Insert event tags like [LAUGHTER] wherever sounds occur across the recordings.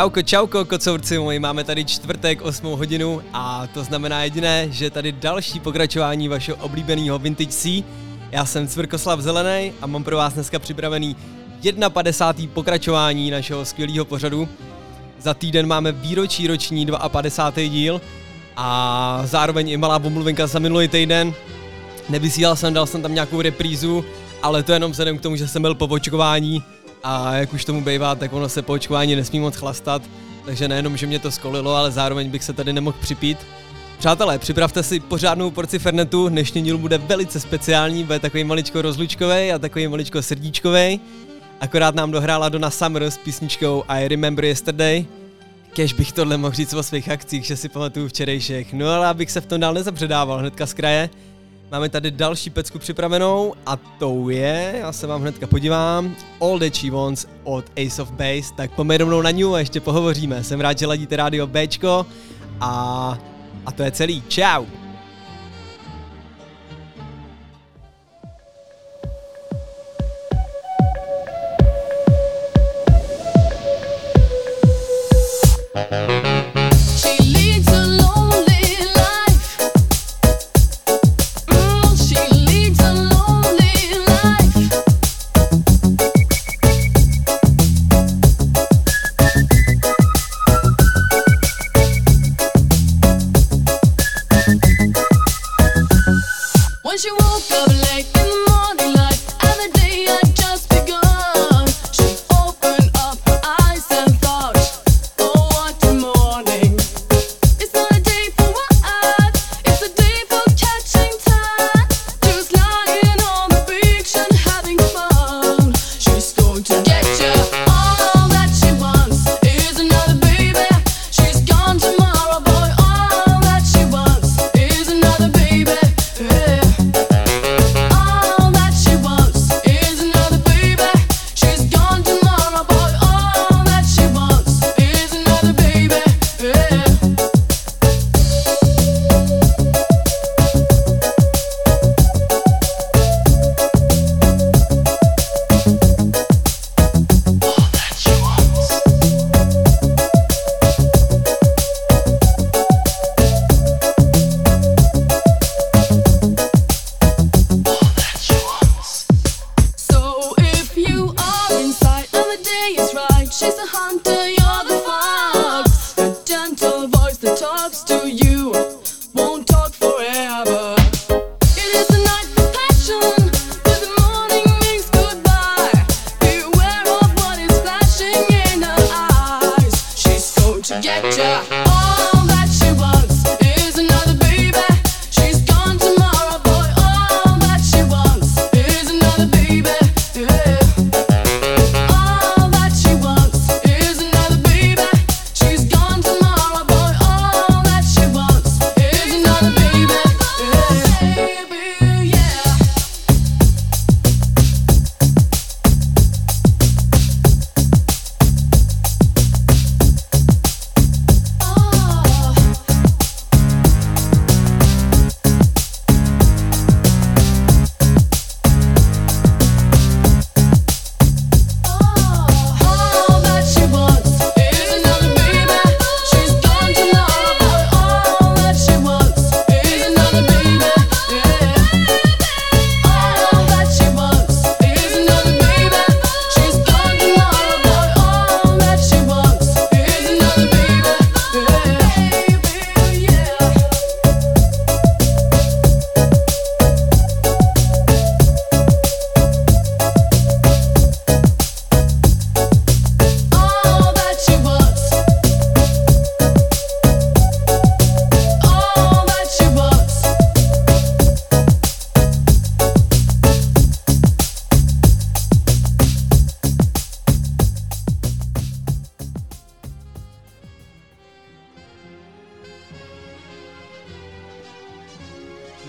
Čauko, čauko, kocourci moji, máme tady čtvrtek 8 hodinu a to znamená jediné, že tady další pokračování vašeho oblíbeného Vintage C. Já jsem Cvrkoslav Zelený a mám pro vás dneska připravený 51. pokračování našeho skvělého pořadu. Za týden máme výročí roční 52. díl a zároveň i malá pomluvenka za minulý týden. Nevysílal jsem, dal jsem tam nějakou reprízu, ale to jenom vzhledem k tomu, že jsem byl po očkování, a jak už tomu bývá, tak ono se po očkování nesmí moc chlastat, takže nejenom, že mě to skolilo, ale zároveň bych se tady nemohl připít. Přátelé, připravte si pořádnou porci Fernetu, dnešní díl bude velice speciální, bude takový maličko rozlučkový a takový maličko srdíčkový. Akorát nám dohrála Donna Summer s písničkou I Remember Yesterday. Kež bych tohle mohl říct o svých akcích, že si pamatuju včerejších. No ale abych se v tom dál nezapředával hnedka z kraje, Máme tady další pecku připravenou a tou je, já se vám hnedka podívám, All That She Wants od Ace of Base, tak pojďme rovnou na ní a ještě pohovoříme. Jsem rád, že ladíte rádio Bčko a, a to je celý. Ciao!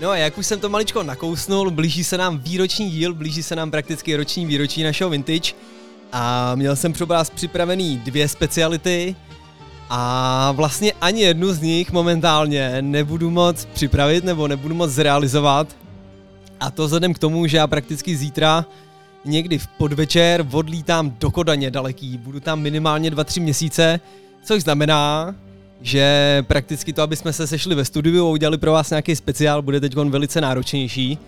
No a jak už jsem to maličko nakousnul, blíží se nám výroční díl, blíží se nám prakticky roční výročí našeho Vintage. A měl jsem pro vás připravený dvě speciality a vlastně ani jednu z nich momentálně nebudu moc připravit nebo nebudu moc zrealizovat. A to vzhledem k tomu, že já prakticky zítra někdy v podvečer odlítám do Kodaně daleký, budu tam minimálně 2-3 měsíce, což znamená, že prakticky to, aby jsme se sešli ve studiu a udělali pro vás nějaký speciál, bude teď velice náročnější.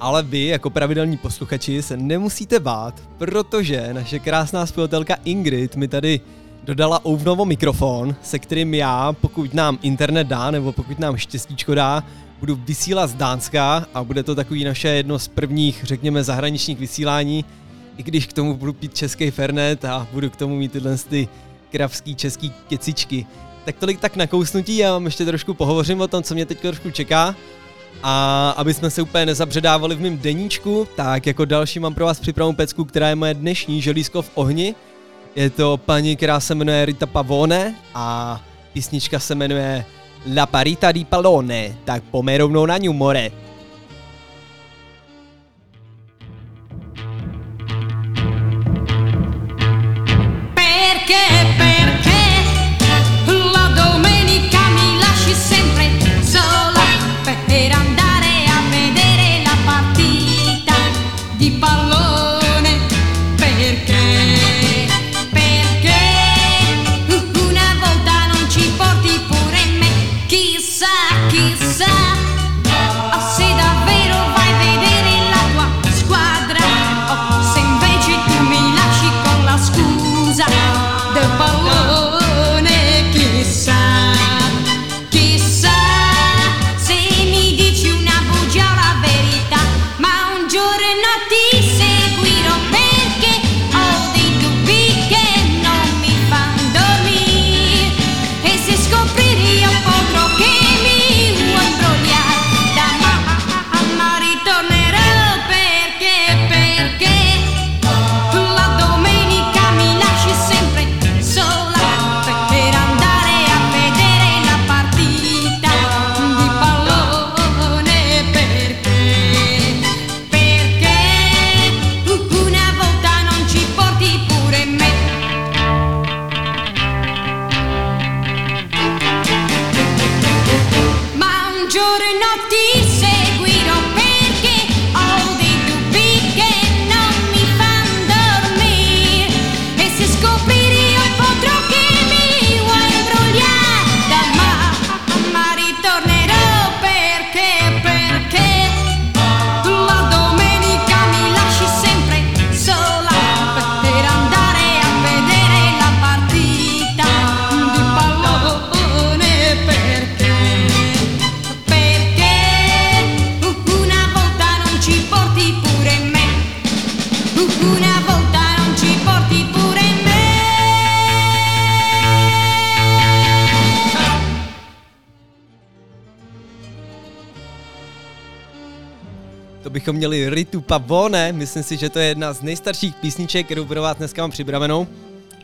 Ale vy, jako pravidelní posluchači, se nemusíte bát, protože naše krásná spěvatelka Ingrid mi tady dodala Ouvnovo mikrofon, se kterým já, pokud nám internet dá, nebo pokud nám štěstíčko dá, budu vysílat z Dánska a bude to takový naše jedno z prvních, řekněme, zahraničních vysílání, i když k tomu budu pít český fernet a budu k tomu mít tyhle ty kravský český kecičky. Tak tolik tak nakousnutí, já vám ještě trošku pohovořím o tom, co mě teď trošku čeká. A aby jsme se úplně nezabředávali v mém deníčku, tak jako další mám pro vás připravenou pecku, která je moje dnešní želízko v ohni. Je to paní, která se jmenuje Rita Pavone a písnička se jmenuje La Parita di Palone, tak pojďme rovnou na ňu, more. Pavone, myslím si, že to je jedna z nejstarších písniček, kterou pro vás dneska mám připravenou,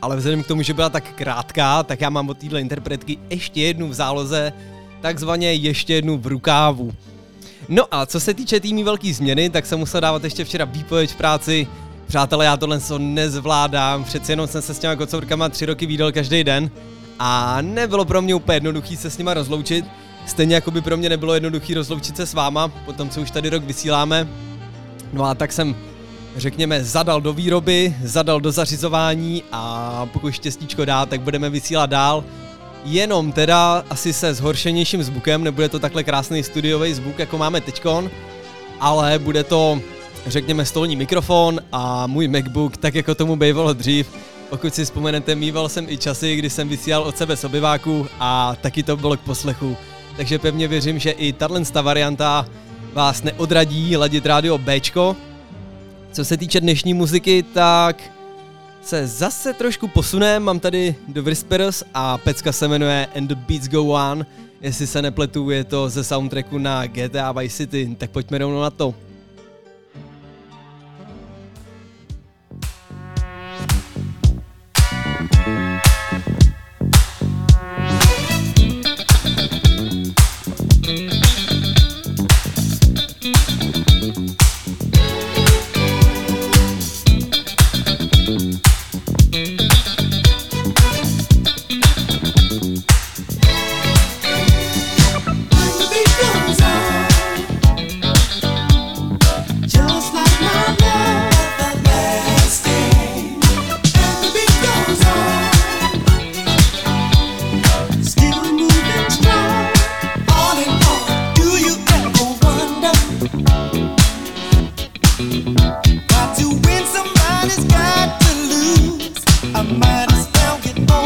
ale vzhledem k tomu, že byla tak krátká, tak já mám od téhle interpretky ještě jednu v záloze, takzvaně ještě jednu v rukávu. No a co se týče týmí velký změny, tak jsem musel dávat ještě včera výpověď v práci. Přátelé, já tohle so nezvládám, přeci jenom jsem se s těma kocourkama tři roky výdal každý den a nebylo pro mě úplně jednoduchý se s nima rozloučit, Stejně jako by pro mě nebylo jednoduché rozloučit se s váma, potom co už tady rok vysíláme. No a tak jsem, řekněme, zadal do výroby, zadal do zařizování a pokud štěstíčko dá, tak budeme vysílat dál. Jenom teda asi se zhoršenějším zvukem, nebude to takhle krásný studiový zvuk, jako máme teďkon, ale bude to, řekněme, stolní mikrofon a můj MacBook, tak jako tomu bývalo dřív. Pokud si vzpomenete, mýval jsem i časy, kdy jsem vysílal od sebe z obyváku a taky to bylo k poslechu takže pevně věřím, že i tato varianta vás neodradí ladit rádio Bčko. Co se týče dnešní muziky, tak se zase trošku posunem, mám tady The Whispers a pecka se jmenuje And the Beats Go On, jestli se nepletu, je to ze soundtracku na GTA Vice City, tak pojďme rovnou na to. Got to win, somebody's got to lose. I might as well get on.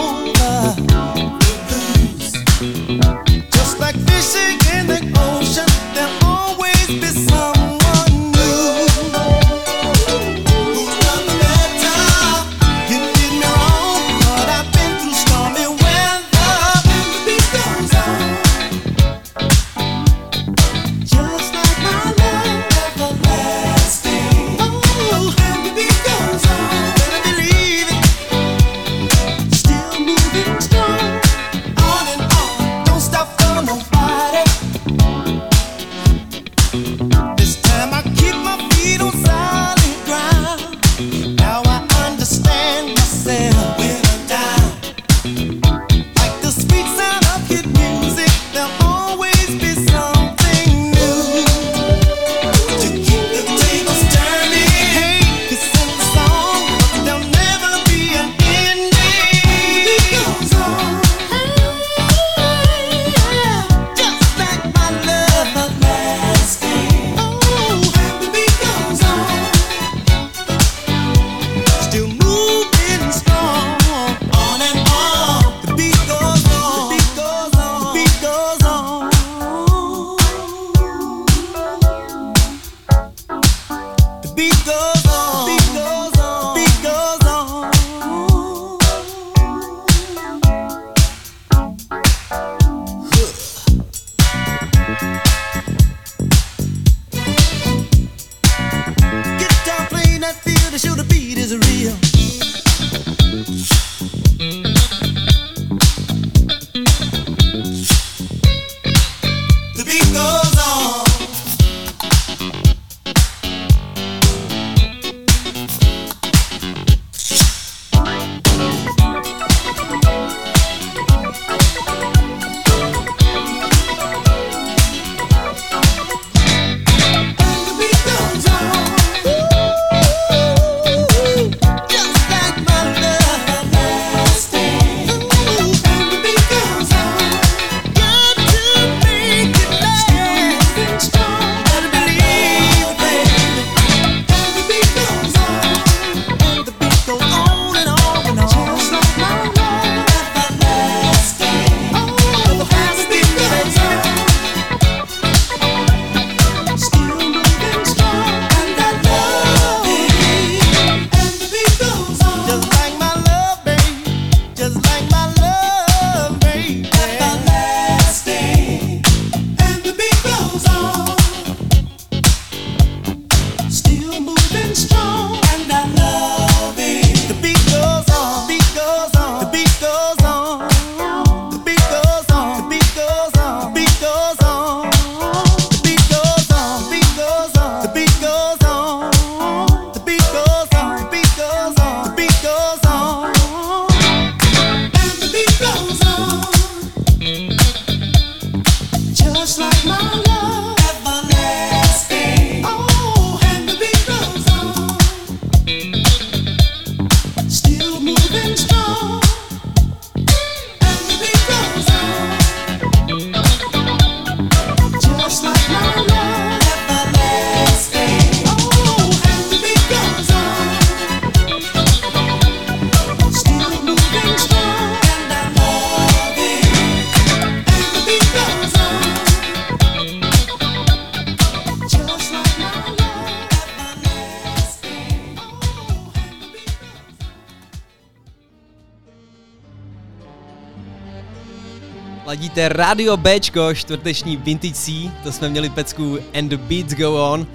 Ladíte Radio Bčko, čtvrteční Vintage C, to jsme měli pecku And the Beats Go On.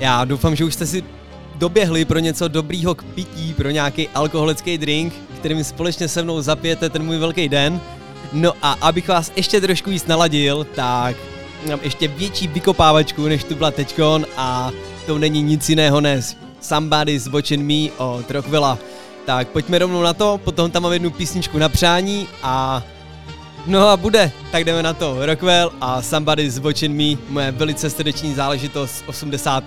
Já doufám, že už jste si doběhli pro něco dobrýho k pití, pro nějaký alkoholický drink, kterým společně se mnou zapijete ten můj velký den. No a abych vás ještě trošku víc naladil, tak mám ještě větší vykopávačku, než tu byla teďkon a to není nic jiného než Somebody's Watching Me od Rockwella. Tak pojďme rovnou na to, potom tam mám jednu písničku na přání a No a bude, tak jdeme na to. Rockwell a Somebody's Watching Me, moje velice srdeční záležitost 80.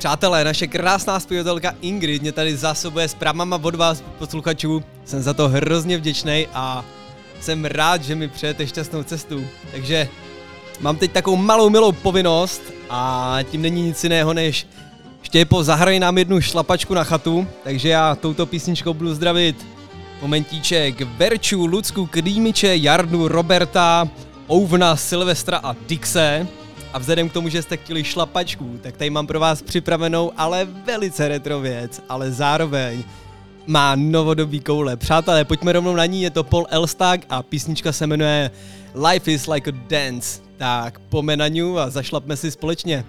Přátelé, naše krásná zpěvatelka Ingrid mě tady zásobuje s právama od vás, posluchačů. Jsem za to hrozně vděčný a jsem rád, že mi přejete šťastnou cestu. Takže mám teď takovou malou milou povinnost a tím není nic jiného než Štěpo, zahraj nám jednu šlapačku na chatu, takže já touto písničkou budu zdravit momentíček Verču, Lucku, Krýmiče, Jardu, Roberta, Ouvna, Silvestra a Dixe. A vzhledem k tomu, že jste chtěli šlapačku, tak tady mám pro vás připravenou ale velice retro věc, ale zároveň má novodobý koule. Přátelé, pojďme rovnou na ní, je to Paul Elstak a písnička se jmenuje Life is like a dance. Tak pomenaniu a zašlapme si společně.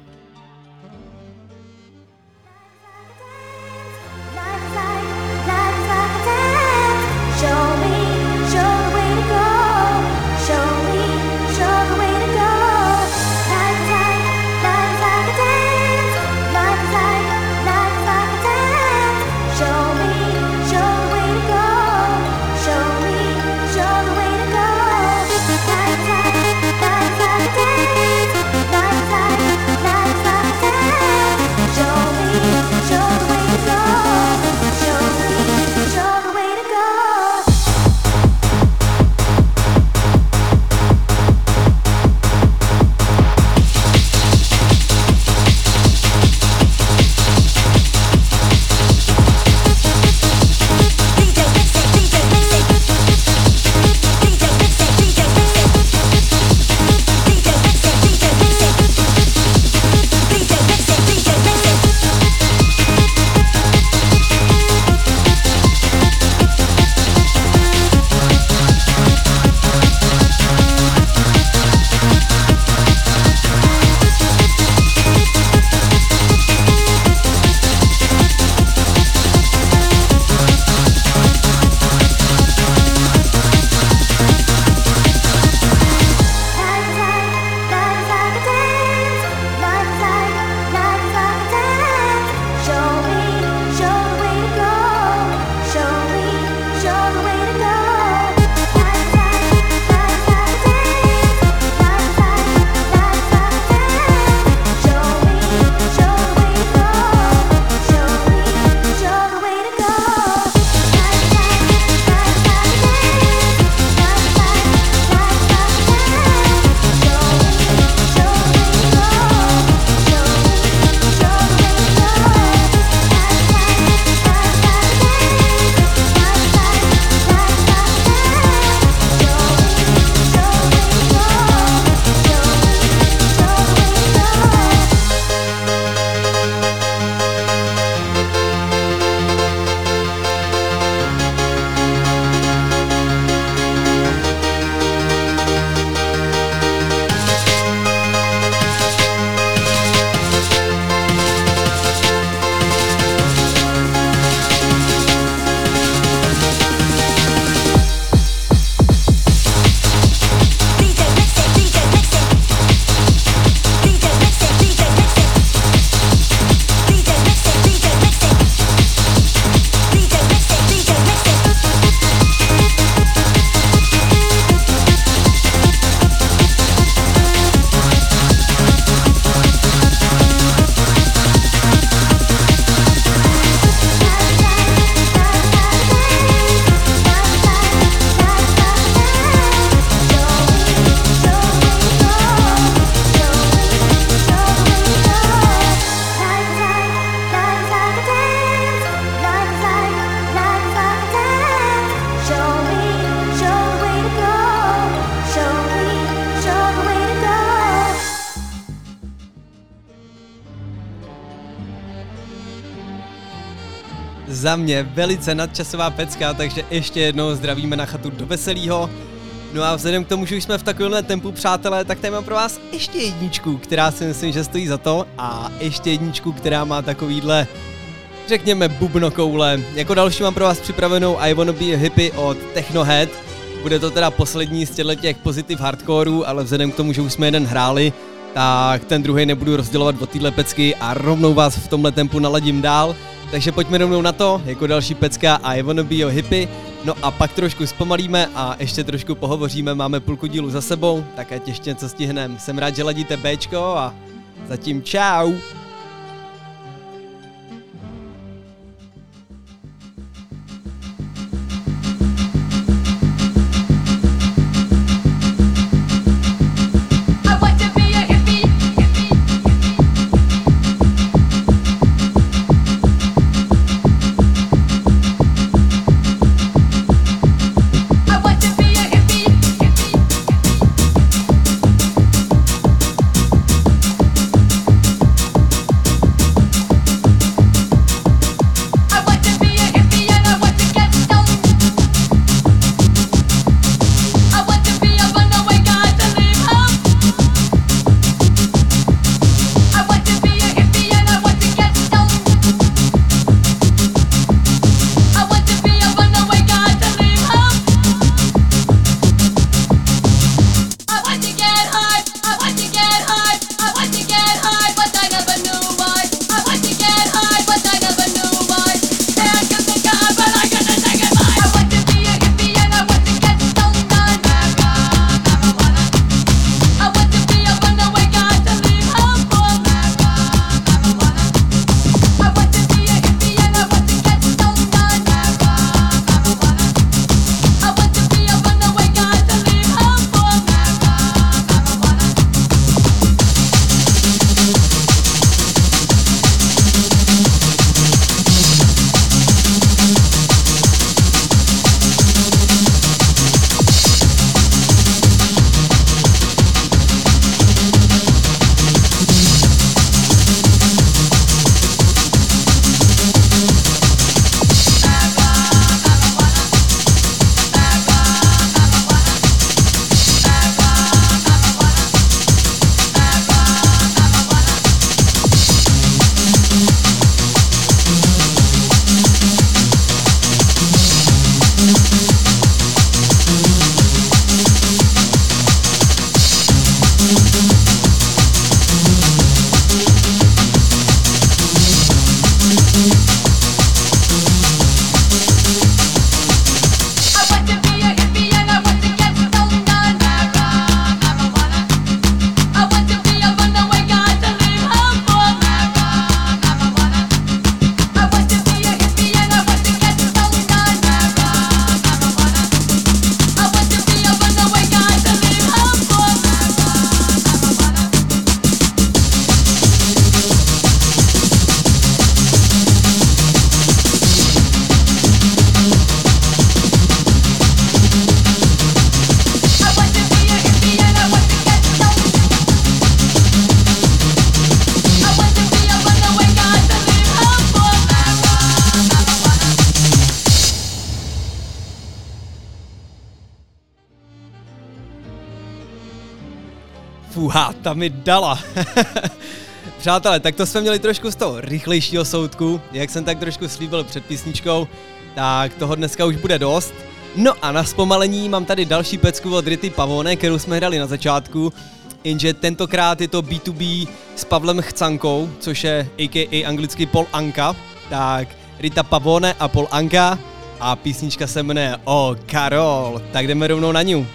Za mě velice nadčasová pecka, takže ještě jednou zdravíme na chatu do veselého. No a vzhledem k tomu, že už jsme v takovémhle tempu, přátelé, tak tady mám pro vás ještě jedničku, která si myslím, že stojí za to a ještě jedničku, která má takovýhle, řekněme, bubnokoule. Jako další mám pro vás připravenou I Wanna Be a Hippie od Technohead. Bude to teda poslední z těch pozitiv hardcorů, ale vzhledem k tomu, že už jsme jeden hráli, tak ten druhý nebudu rozdělovat od téhle pecky a rovnou vás v tomhle tempu naladím dál. Takže pojďme rovnou na to, jako další pecka I wanna be your hippie. No a pak trošku zpomalíme a ještě trošku pohovoříme, máme půlku dílu za sebou, tak ať ještě něco stihneme. Jsem rád, že ladíte Bčko a zatím čau. Ta mi dala. [LAUGHS] Přátelé, tak to jsme měli trošku z toho rychlejšího soudku, jak jsem tak trošku slíbil před písničkou, tak toho dneska už bude dost. No a na zpomalení mám tady další pecku od Rity Pavone, kterou jsme hrali na začátku, jenže tentokrát je to B2B s Pavlem Chcankou, což je a.k.a. anglicky Paul Anka, tak Rita Pavone a Paul Anka a písnička se jmenuje O Karol, tak jdeme rovnou na ní.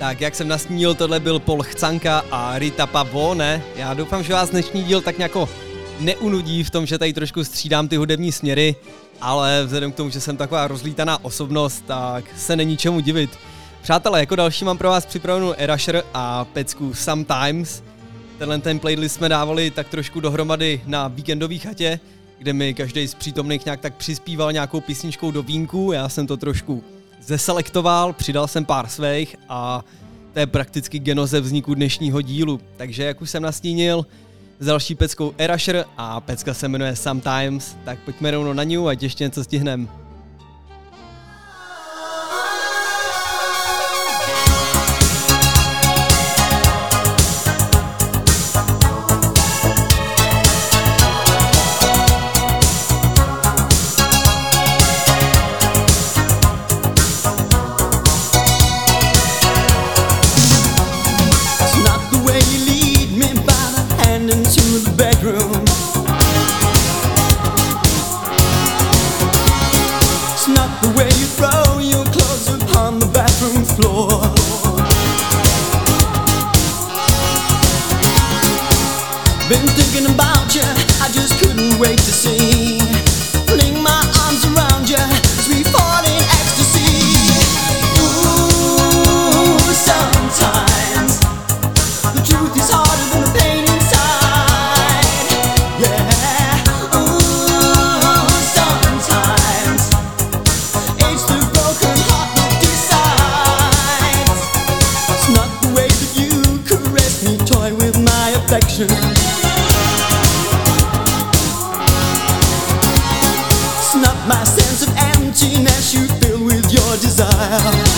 Jak jsem nastínil, tohle byl Paul Chcanka a Rita Pavone. Já doufám, že vás dnešní díl tak nějako neunudí v tom, že tady trošku střídám ty hudební směry, ale vzhledem k tomu, že jsem taková rozlítaná osobnost, tak se není čemu divit. Přátelé, jako další mám pro vás připravenou Erasher a pecku Sometimes. Tenhle ten playlist jsme dávali tak trošku dohromady na víkendové chatě, kde mi každý z přítomných nějak tak přispíval nějakou písničkou do vínku, já jsem to trošku zeselektoval, přidal jsem pár svých a to je prakticky genoze vzniku dnešního dílu. Takže jak už jsem nastínil, s další peckou Erasher a pecka se jmenuje Sometimes, tak pojďme rovnou na ní, ať ještě něco stihneme. toy with my affection. Snuff my sense of emptiness you fill with your desire.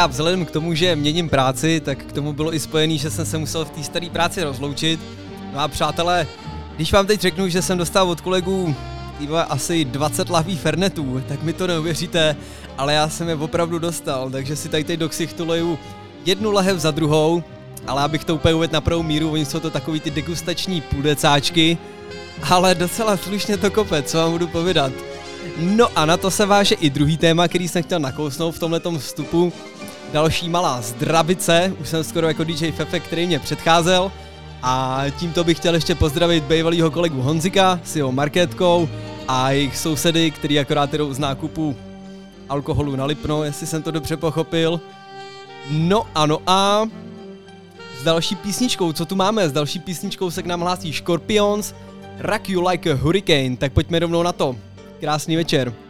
Já vzhledem k tomu, že měním práci, tak k tomu bylo i spojený, že jsem se musel v té staré práci rozloučit. No a přátelé, když vám teď řeknu, že jsem dostal od kolegů asi 20 lahví fernetů, tak mi to neuvěříte, ale já jsem je opravdu dostal, takže si tady teď do ksichtu leju jednu lahev za druhou, ale abych to úplně uvedl na pravou míru, oni jsou to takový ty degustační půdecáčky, ale docela slušně to kope, co vám budu povědat. No a na to se váže i druhý téma, který jsem chtěl nakousnout v tomhletom vstupu. Další malá zdravice, už jsem skoro jako DJ Fefe, který mě předcházel. A tímto bych chtěl ještě pozdravit bývalýho kolegu Honzika s jeho marketkou a jejich sousedy, který akorát jdou z nákupu alkoholu na Lipno, jestli jsem to dobře pochopil. No ano a s další písničkou, co tu máme? S další písničkou se k nám hlásí Scorpions, Rock You Like a Hurricane, tak pojďme rovnou na to. Krásný večer.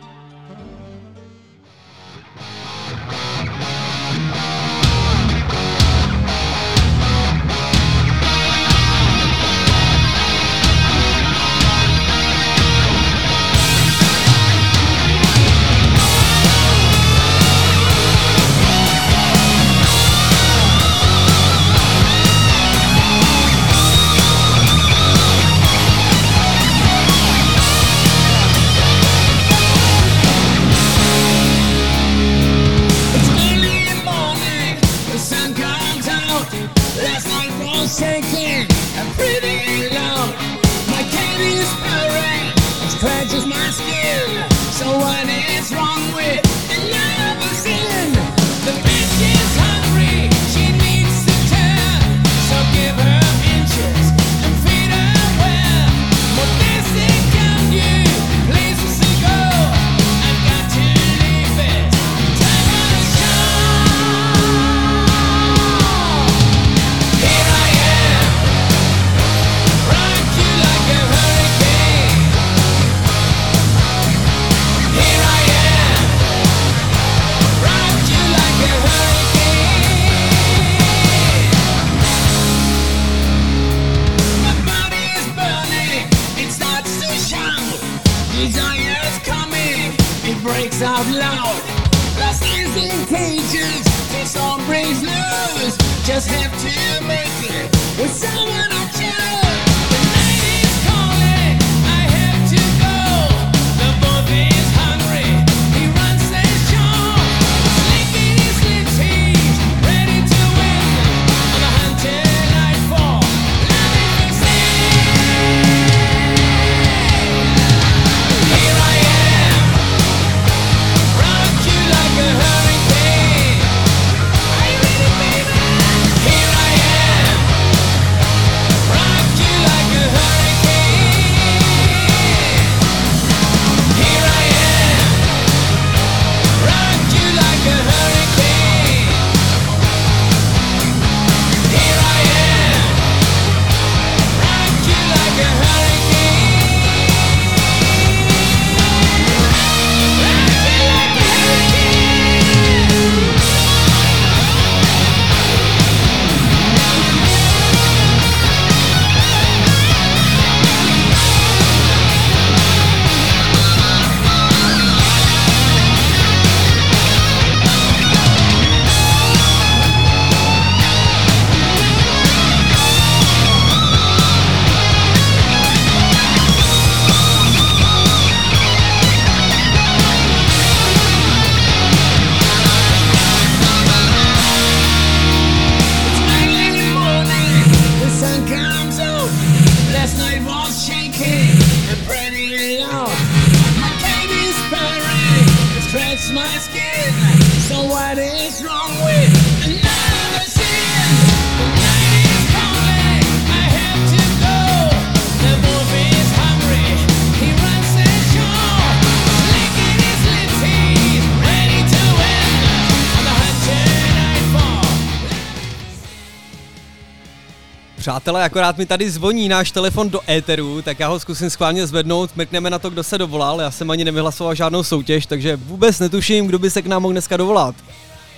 Akorát mi tady zvoní náš telefon do éteru, tak já ho zkusím schválně zvednout, mrkneme na to, kdo se dovolal, já jsem ani nevyhlasoval žádnou soutěž, takže vůbec netuším, kdo by se k nám mohl dneska dovolat.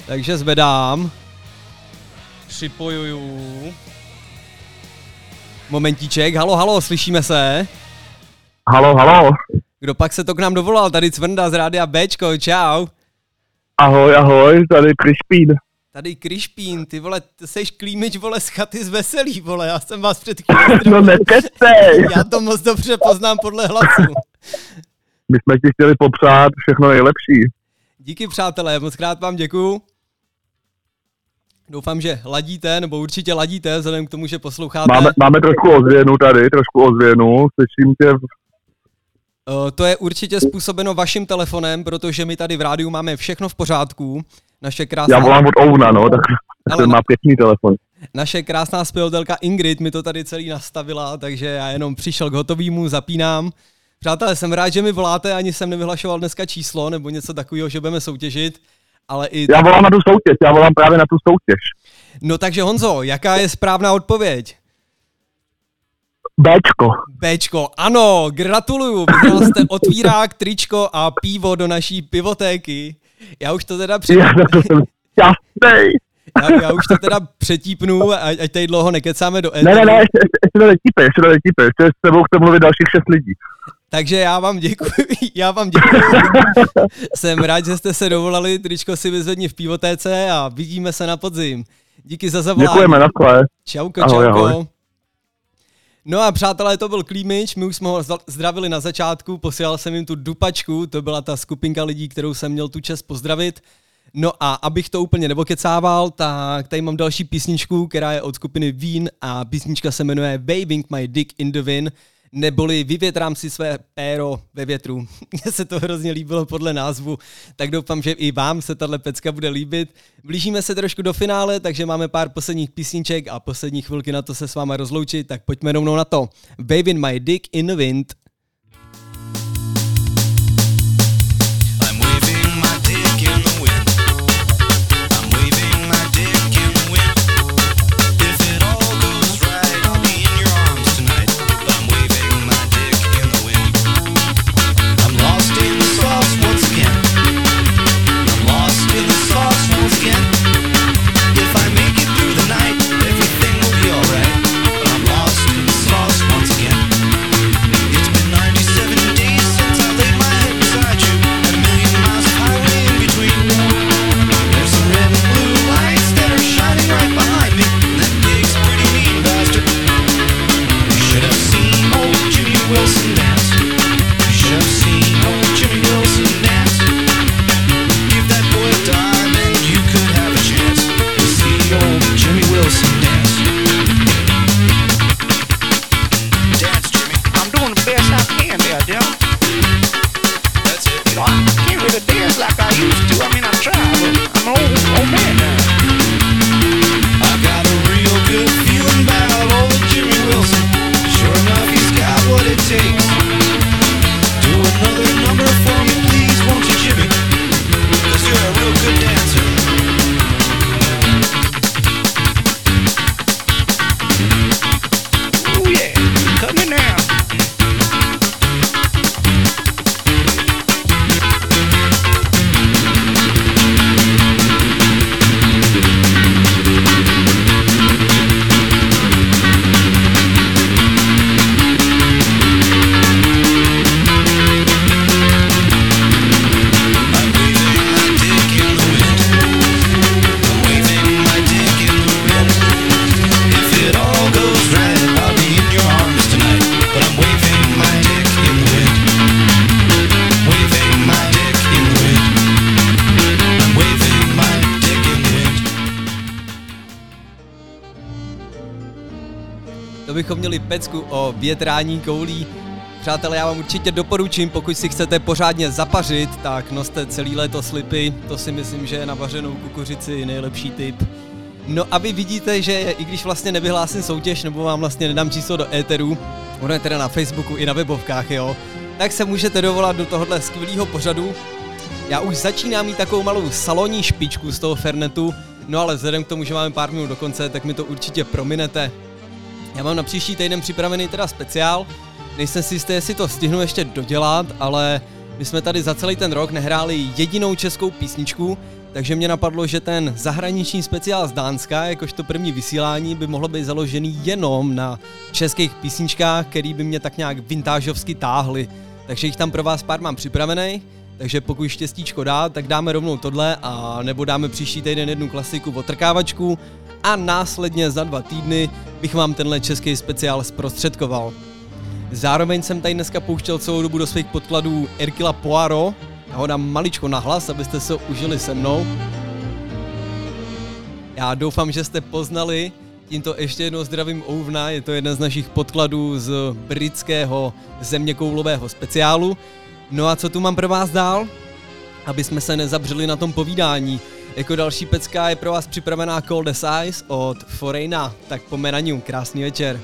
Takže zvedám. Připojuju. Momentíček, halo, halo, slyšíme se? Halo, halo. Kdo pak se to k nám dovolal? Tady Cvrnda z Rádia Bčko, čau. Ahoj, ahoj, tady Krišpín. Tady Krišpín, ty vole, ty seš klímič, vole, z chaty z veselý, vole, já jsem vás před chvílí [LAUGHS] No nekecej. Já to moc dobře poznám podle hlasu. My jsme ti chtěli popřát všechno nejlepší. Díky přátelé, moc krát vám děkuju. Doufám, že ladíte, nebo určitě ladíte, vzhledem k tomu, že posloucháte. Máme, máme trošku ozvěnu tady, trošku ozvěnu, slyším tě. v- Uh, to je určitě způsobeno vaším telefonem, protože my tady v rádiu máme všechno v pořádku. Naše krásná, Já volám od Ouna, no, tak [LAUGHS] Ale má pěkný telefon. naše krásná spěvatelka Ingrid mi to tady celý nastavila, takže já jenom přišel k hotovýmu, zapínám. Přátelé, jsem rád, že mi voláte, ani jsem nevyhlašoval dneska číslo nebo něco takového, že budeme soutěžit, ale i... Já volám na tu soutěž, já volám právě na tu soutěž. No takže Honzo, jaká je správná odpověď? Bčko. Bčko, ano, gratuluju, vyhrál jste otvírák, tričko a pivo do naší pivotéky. Já už to teda před... Já za to jsem šťastný. já, já už to teda přetípnu, ať, ať tady dlouho nekecáme do Ne, ne, ne, ještě, to netípe, ještě to netípe, ještě s tebou chce mluvit dalších šest lidí. Takže já vám děkuji, [LAUGHS] já vám děkuji. Jsem rád, že jste se dovolali, tričko si vyzvedni v pivotéce a vidíme se na podzim. Díky za zavolání. Děkujeme, naschle. Čauko, Ahoj, čauko. ahoj. No a přátelé, to byl Klímič, my už jsme ho zdravili na začátku, posílal jsem jim tu dupačku, to byla ta skupinka lidí, kterou jsem měl tu čest pozdravit. No a abych to úplně nebokecával, tak tady mám další písničku, která je od skupiny Vín a písnička se jmenuje Waving My Dick in the Wind, neboli vyvětrám si své péro ve větru. [LAUGHS] Mně se to hrozně líbilo podle názvu, tak doufám, že i vám se tahle pecka bude líbit. Blížíme se trošku do finále, takže máme pár posledních písniček a poslední chvilky na to se s váma rozloučit, tak pojďme rovnou na to. Waving my dick in the wind. Měli pecku o větrání koulí. Přátelé, já vám určitě doporučím, pokud si chcete pořádně zapařit, tak noste celý léto slipy, to si myslím, že je na vařenou kukuřici nejlepší tip. No a vy vidíte, že i když vlastně nevyhlásím soutěž, nebo vám vlastně nedám číslo do éteru, ono je teda na Facebooku i na webovkách, jo, tak se můžete dovolat do tohohle skvělého pořadu. Já už začínám mít takovou malou salonní špičku z toho Fernetu, no ale vzhledem k tomu, že máme pár minut do konce, tak mi to určitě prominete. Já mám na příští týden připravený teda speciál. Nejsem si jistý, jestli to stihnu ještě dodělat, ale my jsme tady za celý ten rok nehráli jedinou českou písničku, takže mě napadlo, že ten zahraniční speciál z Dánska, jakožto první vysílání, by mohlo být založený jenom na českých písničkách, který by mě tak nějak vintážovsky táhly. Takže jich tam pro vás pár mám připravený. takže pokud štěstíčko dá, tak dáme rovnou tohle a nebo dáme příští týden jednu klasiku o trkávačku a následně za dva týdny bych vám tenhle český speciál zprostředkoval. Zároveň jsem tady dneska pouštěl celou dobu do svých podkladů Erkila Poirot, já ho dám maličko nahlas, abyste se užili se mnou. Já doufám, že jste poznali, tímto ještě jednou zdravím Ouvna, je to jeden z našich podkladů z britského zeměkoulového speciálu. No a co tu mám pro vás dál? Aby jsme se nezabřeli na tom povídání. Jako další pecka je pro vás připravená Cold as Ice od Foreigna, tak pomeranium, krásný večer.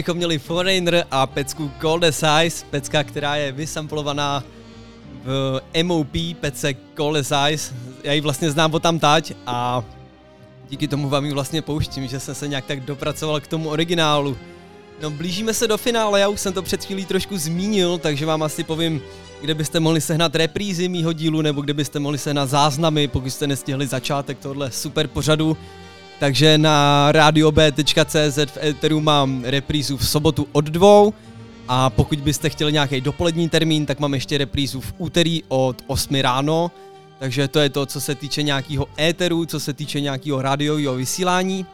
Bychom měli Foreigner a pecku Cold as Ice, pecka, která je vysamplovaná v MOP pece Cold as Ice. Já ji vlastně znám o tam tať a díky tomu vám ji vlastně pouštím, že jsem se nějak tak dopracoval k tomu originálu. No blížíme se do finále, já už jsem to před chvílí trošku zmínil, takže vám asi povím, kde byste mohli sehnat reprízy mýho dílu, nebo kde byste mohli sehnat záznamy, pokud jste nestihli začátek tohle super pořadu. Takže na radiob.cz v Eteru mám reprízu v sobotu od dvou a pokud byste chtěli nějaký dopolední termín, tak mám ještě reprízu v úterý od 8 ráno. Takže to je to, co se týče nějakého éteru, co se týče nějakého rádiového vysílání.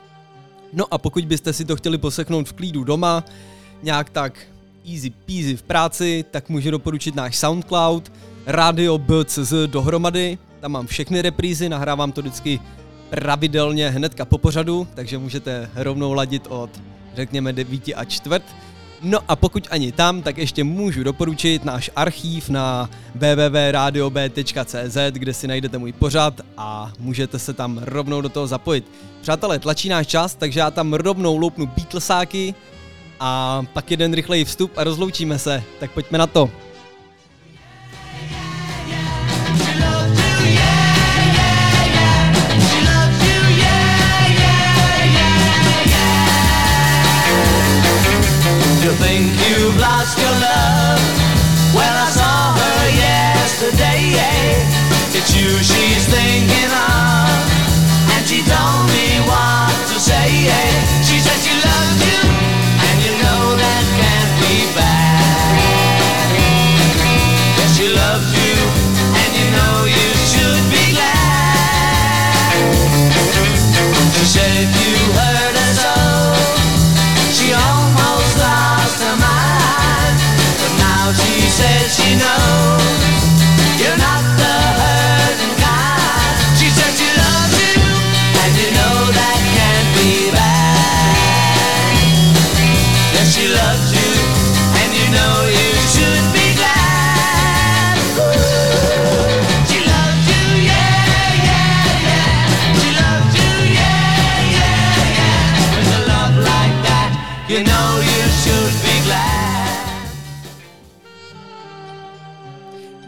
No a pokud byste si to chtěli poslechnout v klídu doma, nějak tak easy peasy v práci, tak můžu doporučit náš Soundcloud, Radio BCZ dohromady, tam mám všechny reprízy, nahrávám to vždycky pravidelně hnedka po pořadu, takže můžete rovnou ladit od řekněme 9 a čtvrt. No a pokud ani tam, tak ještě můžu doporučit náš archív na www.radiob.cz, kde si najdete můj pořad a můžete se tam rovnou do toho zapojit. Přátelé, tlačí náš čas, takže já tam rovnou loupnu Beatlesáky a pak jeden rychlej vstup a rozloučíme se. Tak pojďme na to. Lost your love? Well, I saw her yesterday. It's you she's thinking of, and she told me what to say.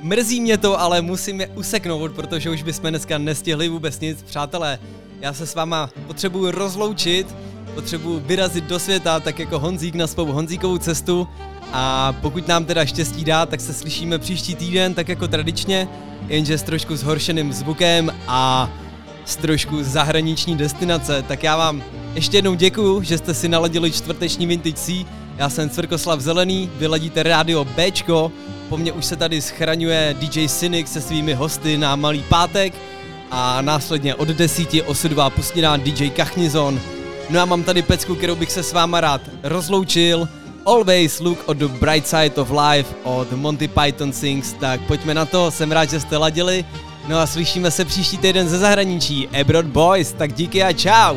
Mrzí mě to, ale musím je useknout, protože už bychom dneska nestihli vůbec nic. Přátelé, já se s váma potřebuju rozloučit, potřebuju vyrazit do světa, tak jako Honzík na svou Honzíkovou cestu. A pokud nám teda štěstí dá, tak se slyšíme příští týden, tak jako tradičně, jenže s trošku zhoršeným zvukem a z trošku zahraniční destinace. Tak já vám ještě jednou děkuju, že jste si naladili čtvrteční Vintage C. Já jsem Cvrkoslav Zelený, vy ladíte rádio Bčko, po mně už se tady schraňuje DJ Cynic se svými hosty na Malý pátek a následně od desíti osudová pustina DJ Kachnizon. No a mám tady pecku, kterou bych se s váma rád rozloučil. Always look on the bright side of life od Monty Python Sings, tak pojďme na to, jsem rád, že jste ladili. No a slyšíme se příští týden ze zahraničí. Ebrod Boys, tak díky a čau!